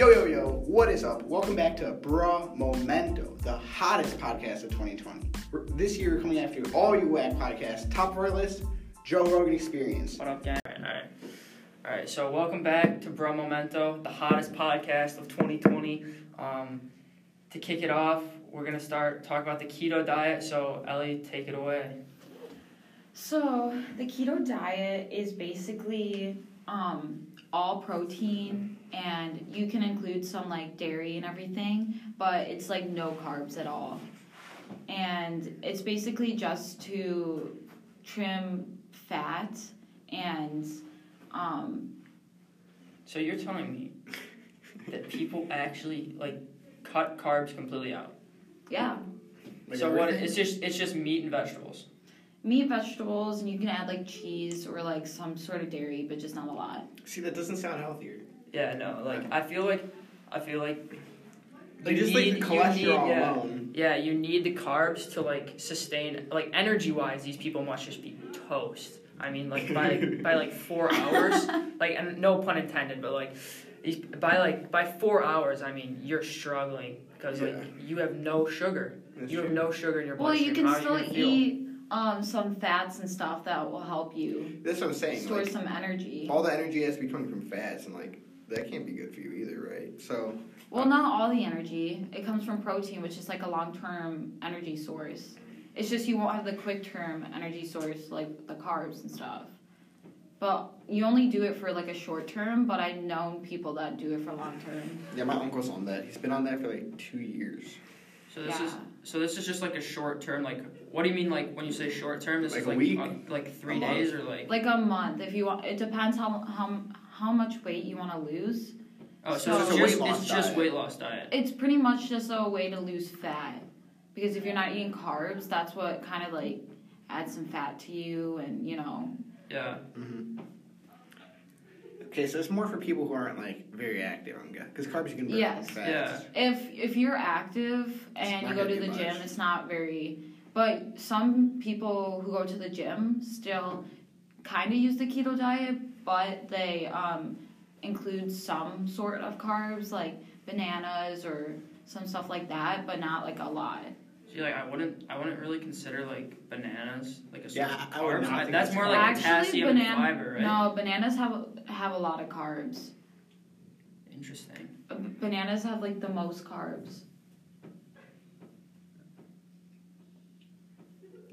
Yo, yo, yo, what is up? Welcome back to Bro Momento, the hottest podcast of 2020. This year, we're coming after all you whack podcasts. Top of our list, Joe Rogan Experience. What up, gang? All right. All right, so welcome back to Bro Momento, the hottest podcast of 2020. Um, to kick it off, we're going to start talking about the keto diet. So, Ellie, take it away. So the keto diet is basically um, all protein, and you can include some like dairy and everything, but it's like no carbs at all. And it's basically just to trim fat and um, So, you're telling me that people actually like cut carbs completely out. yeah, Like so what it's just it's just meat and vegetables. meat, vegetables, and you can add like cheese or like some sort of dairy, but just not a lot. See, that doesn't sound healthier. Yeah, no, like I feel like I feel like Like, you just like the need- you cholesterol need, yeah. alone. Yeah, you need the carbs to like sustain like energy wise. These people must just be toast. I mean, like by by like four hours, like and no pun intended, but like these by like by four hours, I mean you're struggling because like you have no sugar. That's You have no sugar in your body. Well, you can How still gonna eat um, some fats and stuff that will help you That's what I'm saying. store Like, some energy. all the energy has to be coming from fats, and like that can't be good for you either, right? So Well, uh, not all the energy. It comes from protein, which is like a long term energy source. It's just you won't have the quick term energy source like the carbs and stuff. But you only do it for like a short term, but I've known people that do it for long term. yeah, my uncle's on that. He's been on that for like two years. So this Yeah. is so this is just like a short term. Like, what do you mean? Like when you say short term, this Like is a week? on- like three A month? days or like. Like a month if you want. It depends how how how much weight you want to lose. Oh, so, So- it's It's a just weight loss it's just diet. weight loss diet. It's pretty much just a way to lose fat. Because if you're not eating carbs, that's what kind of like adds some fat to you and you know Yeah. Mm-hmm. Okay, so it's more for people who aren't like very active on gut because carbs you can burn Yes. fast. if if you're active and you go gonna to do the gym, much. it's not very. But some people who go to the gym still kind of use the keto diet, but they um, include some sort of carbs like bananas or some stuff like that, but not like a lot. See, like I wouldn't, I wouldn't really consider like bananas like a source Yeah, of I would carbs. not I- think that's that's more carbs. like Actually, potassium banana and fiber, right? no bananas have have a lot of carbs. Interesting. Uh, Bananas have like the most carbs.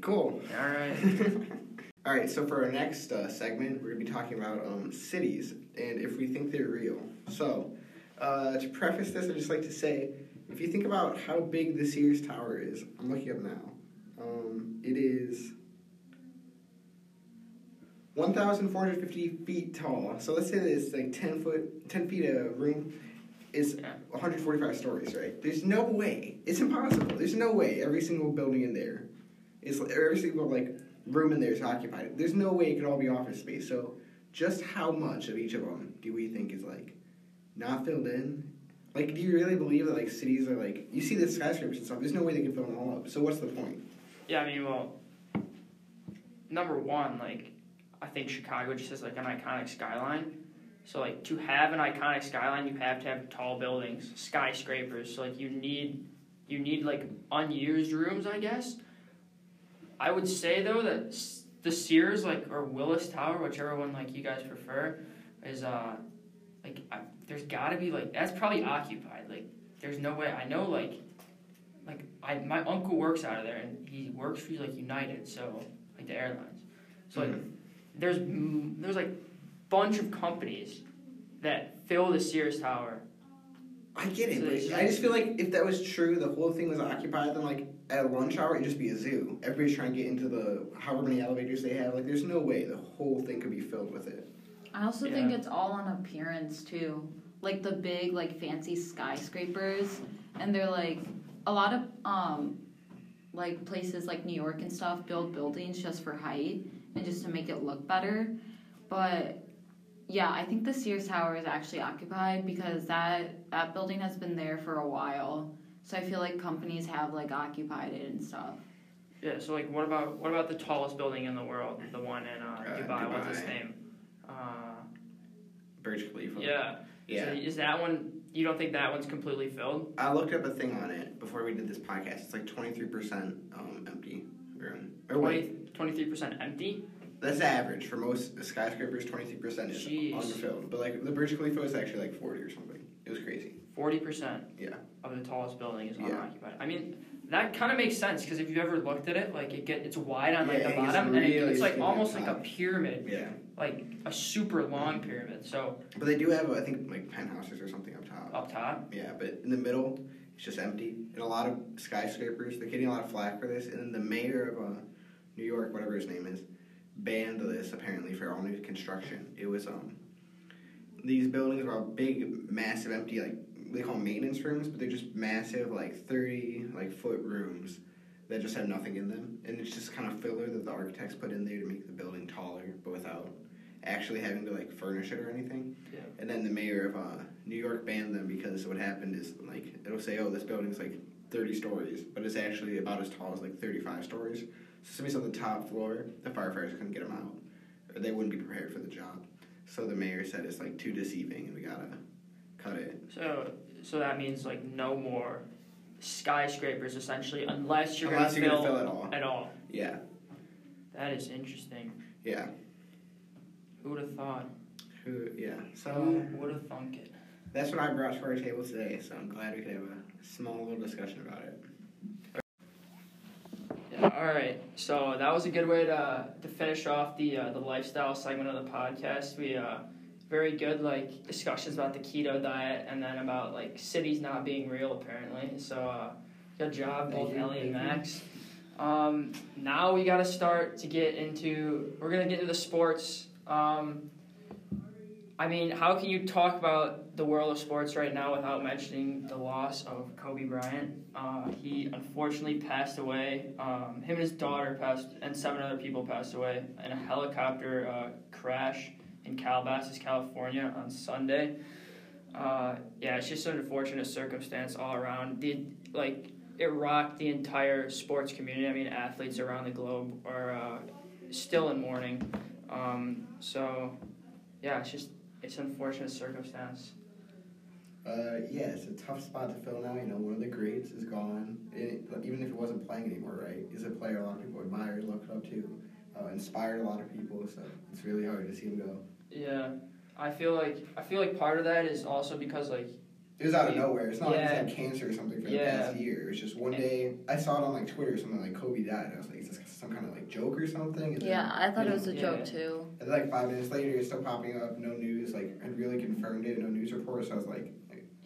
Cool. All right. All right, so for our next uh, segment, we're gonna be talking about um, cities and if we think they're real. So, uh, to preface this, I'd just like to say, if you think about how big the Sears Tower is, I'm looking up now. Um, it is 1,450 feet tall. So let's say that it's like 10 foot, 10 feet a room. Is 145 stories, right? There's no way. It's impossible. There's no way every single building in there is every single like room in there is occupied. There's no way it could all be office space. So just how much of each of them do we think is like not filled in? Like, do you really believe that like cities are like you see the skyscrapers and stuff? There's no way they can fill them all up. So what's the point? Yeah, I mean, well, number one, like, I think Chicago just has like an iconic skyline. So like to have an iconic skyline, you have to have tall buildings, skyscrapers. So like you need, you need like unused rooms, I guess. I would say though that the Sears like or Willis Tower, whichever one like you guys prefer, is uh, like I, there's got to be like that's probably occupied. Like there's no way. I know like like I my uncle works out of there and he works for like United, so like the airlines. So like there's mm, there's like bunch of companies that fill the Sears Tower. I get it, So but I just feel like if that was true, the whole thing was occupied. Then like at lunch hour, it'd just be a zoo. Everybody's trying to get into the however many elevators they have. Like, there's no way the whole thing could be filled with it. I also Yeah. think it's all on appearance too. Like the big like fancy skyscrapers and they're like a lot of um like places like New York and stuff build buildings just for height and just to make it look better. But yeah, I think the Sears Tower is actually occupied because that that building has been there for a while. So I feel like companies have like occupied it and stuff. Yeah. So like, what about what about the tallest building in the world? The one in uh, Uh, Dubai. What's its name? Uh, Burj Khalifa. yeah. Yeah. So is that one? you don't think that one's completely filled? I looked up a thing on it before we did this podcast. It's like twenty three percent um empty room. Or wait, 23 percent empty. that's average for most skyscrapers. Twenty three percent is Jeez. underfilled. But like the Burj Khalifa is actually like forty or something. It was crazy. Forty percent. Yeah. Of the tallest building is Yeah. unoccupied. I mean, that kind of makes sense because if you've ever looked at it, like it get it's wide on like Yeah, the bottom, and it, it's like almost like a pyramid, Yeah. like a super long pyramid. So But they do have I think like penthouses or something up top. up top, Yeah, but in the middle, it's just empty. And a lot of skyscrapers, they're getting a lot of flack for this. And then the mayor of uh, New York, whatever his name is, banned this apparently for all new construction. It was um, these buildings were all big, massive, empty like they call them maintenance rooms, but they're just massive, like thirty like foot rooms that just have nothing in them, and it's just kind of filler that the architects put in there to make the building taller, but without actually having to like furnish it or anything. Yeah. And then the mayor of uh, New York banned them because what happened is like it'll say, oh, this building's like thirty stories, but it's actually about as tall as like thirty-five stories. So somebody's on the top floor, the firefighters couldn't get them out, or they wouldn't be prepared for the job. So the mayor said it's like too deceiving, and we gotta cut it. so so that means like no more skyscrapers essentially, unless you're Unless gonna you're fill gonna fill it all. at all. Yeah, That is interesting. yeah, Who would have thought? Who- yeah. Who So would have thunk it? that's what I brought to our table today. So I'm glad we could have a small little discussion about it. All right. So that was a good way to to finish off the uh, the lifestyle segment of the podcast. We uh very good like discussions about the keto diet and then about like cities not being real apparently. So uh, good job both Ellie and. Max. Um, now we got to start to get into. We're gonna get into the sports. Um, I mean, how can you talk about the world of sports right now without mentioning the loss of Kobe Bryant? Uh, he unfortunately passed away. Um, him and his daughter passed, and seven other people passed away in a helicopter uh, crash in Calabasas, California, on Sunday. Uh, yeah, it's just an unfortunate circumstance all around. The like it rocked the entire sports community. I mean, athletes around the globe are uh, still in mourning. Um, so, yeah, it's just it's an unfortunate circumstance. Uh, yeah, it's a tough spot to fill now. You know, one of the greats is gone. It, even if it wasn't playing anymore, right? He's a player a lot of people admired, looked up to, uh, inspired a lot of people. So it's really hard to see him go. Yeah, I feel like I feel like part of that is also because like It was out of nowhere. It's not like Yeah. he's had cancer or something for the Yeah. past year. It was just one day. I saw it on like Twitter or something like Kobe died. I was like, is this some kind of like joke or something? And then- Yeah, I thought it was a Yeah. joke too. And then like five minutes later, it's still popping up. No news. Like had really confirmed it. No news report. So I was like,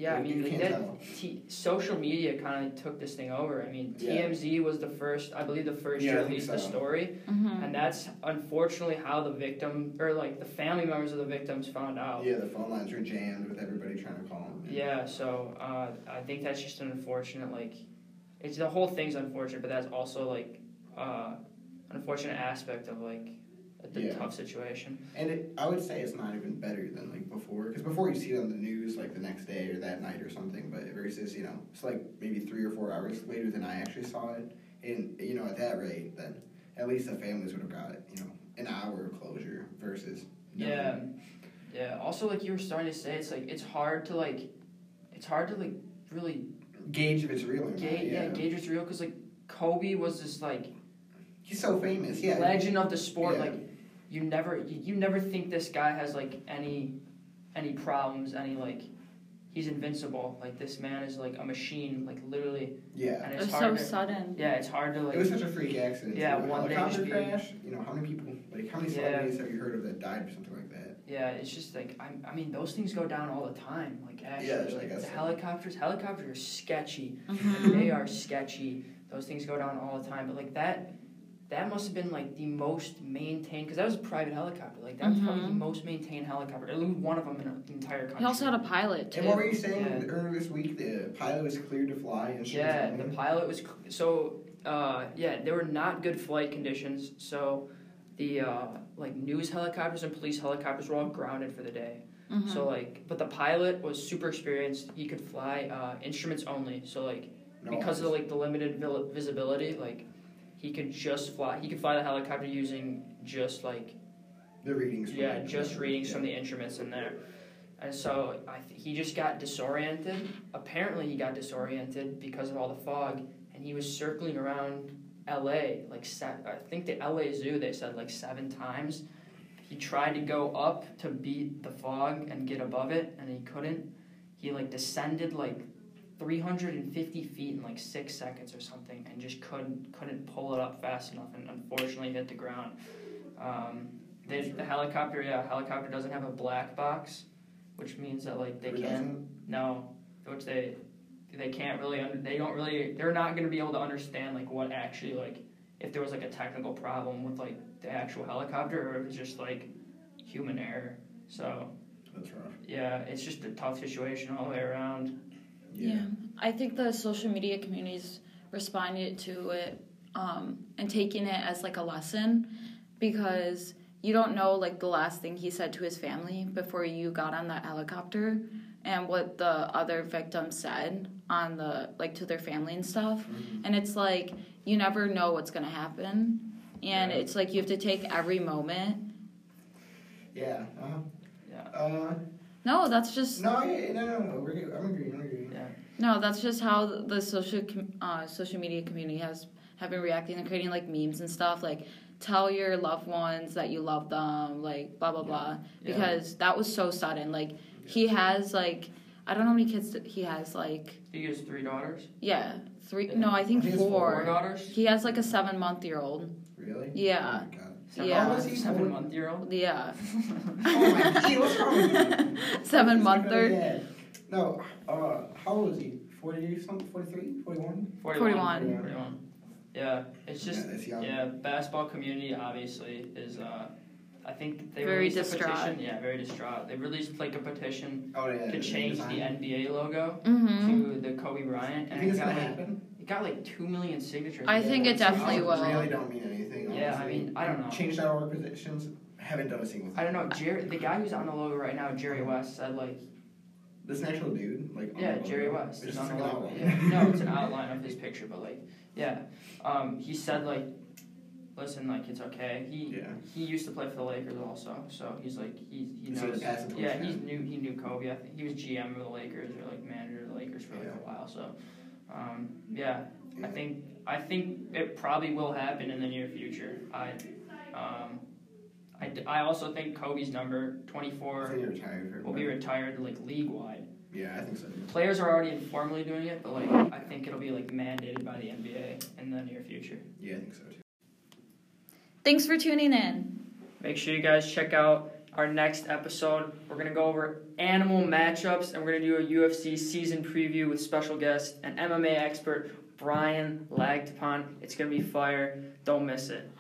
yeah, I mean like that t- social media kind of took this thing over. I mean, Yeah. TMZ was the first, I believe, the first Yeah, I to think release the story, Mm-hmm. and that's unfortunately how the victim or like the family members of the victims found out. yeah, the phone lines were jammed with everybody trying to call him. Yeah, so uh, I think that's just an unfortunate like, it's the whole thing's unfortunate, but that's also like uh, an unfortunate aspect of like the Yeah. tough situation. And it, I would say it's not even better than like before, because before you see it on the news like the next day or that night or something, but versus you know it's like maybe three or four hours later than I actually saw it, and you know at that rate, then at least the families would have got you know an hour of closure versus no. Yeah, yeah. Also, like you were starting to say, it's like it's hard to like, it's hard to like really gauge if it's real or gauge, yeah. Yeah, gauge what's real because like Kobe was this like he's so famous. Yeah, legend of the sport. Yeah. Like you never, you, you never think this guy has like any, any problems, any like. He's invincible. Like this man is like a machine. Like literally, yeah. and It it's was so to, sudden. yeah, it's hard to like. It was such a freak accident. Yeah, too. One day helicopter just crash. You know how many people, like how many Yeah. celebrities have you heard of that died or something like that? Yeah, it's just like I, I mean, those things go down all the time. Like actually, Yeah, like, I guess the so. helicopters, helicopters are sketchy. Mhm. They are sketchy. Those things go down all the time. But like that, that must have been like the most maintained because that was a private helicopter. Like that was probably the Mhm. most maintained helicopter. At least one of them in the entire country. He also had a pilot too. And what were you saying Yeah. earlier this week? The pilot was cleared to fly. And Yeah, the pilot was so. Uh, yeah, there were not good flight conditions. So, the uh, like news helicopters and police helicopters were all grounded for the day. Mhm. So like, but the pilot was super experienced. He could fly uh, instruments only. So like, because of like the limited vil- visibility, like he could just fly. He could fly the helicopter using just like the readings. yeah, the- just readings yeah. from the instruments in there. And so I th- he just got disoriented. Apparently, he got disoriented because of all the fog, and he was circling around L.A. like se- I think the L.A. Zoo. They said like seven times. He tried to go up to beat the fog and get above it, and he couldn't. He like descended like 350 feet in like six seconds or something, and just couldn't couldn't pull it up fast enough, and unfortunately hit the ground. Um, they, the helicopter, yeah, helicopter doesn't have a black box, which means that like they can't. doesn't? No, which they they can't really under, they don't really they're not going to be able to understand like what actually like if there was like a technical problem with like the actual helicopter or if it's just like human error. So That's rough. yeah, it's just a tough situation all the way around. Yeah. I think the social media communities responded to it um, and taking it as like a lesson because you don't know like the last thing he said to his family before you got on that helicopter and what the other victims said on the like to their family and stuff and it's like you never know what's gonna happen and Yeah. it's like you have to take every moment Yeah. Uh-huh. Yeah. Uh no that's just no, yeah, no, no, no. We're good. I'm agreeing. I'm agreeing. No, that's just how the social com- uh, social media community has have been reacting and creating like memes and stuff. Like, tell your loved ones that you love them. Like, blah blah blah. Yeah. Because that was so sudden. Like, he has like I don't know how many kids that he has. Like, He has three daughters. yeah, three. Yeah. No, I think I think Four four. daughters. He has like a seven month year old. Really? Yeah. Oh my god. Seven, Yeah. How old is he? Seven month year old. Yeah, Oh my gee, what's wrong seven He's not monther. Gonna No, uh, how old is he? 40 something? 43? 41? 41. 41. Yeah, it's just yeah, that's yeah. Basketball community obviously is. Uh, I think they Very released a petition. Yeah, very distraught. They released like a petition Oh, yeah. to change the. NBA logo Mm-hmm. to the Kobe Bryant, and think it got gonna like happen? it got like two million signatures. I think it definitely I will. really don't mean anything. Yeah, I mean, I don't know. Change.org positions haven't done a single thing. I don't know. Jerry, the guy who's on the logo right now, Jerry West, said like, This is actual dude, like yeah, Jerry logo. West It's just on the logo. outline. Yeah, no, it's an outline of his picture, but like, yeah, um, he said like, listen, like it's okay. He Yeah. he used to play for the Lakers also, so he's like he he knows. Yeah, he knew he knew Kobe. I think he was GM of the Lakers or like manager of the Lakers for like Yeah. a while. So, um, yeah, I think I think it probably will happen in the near future. I, um, I, d- I also think Kobe's number twenty I four think you're retired for will be retired like league wide. Yeah, I think so. too. Players are already informally doing it, but like I think it'll be like mandated by the NBA in the near future. Yeah, I think so too. Thanks for tuning in. Make sure you guys check out our next episode. We're gonna go over animal matchups, and we're gonna do a UFC season preview with special guest and MMA expert Brian Lagtapon. It's gonna be fire. Don't miss it.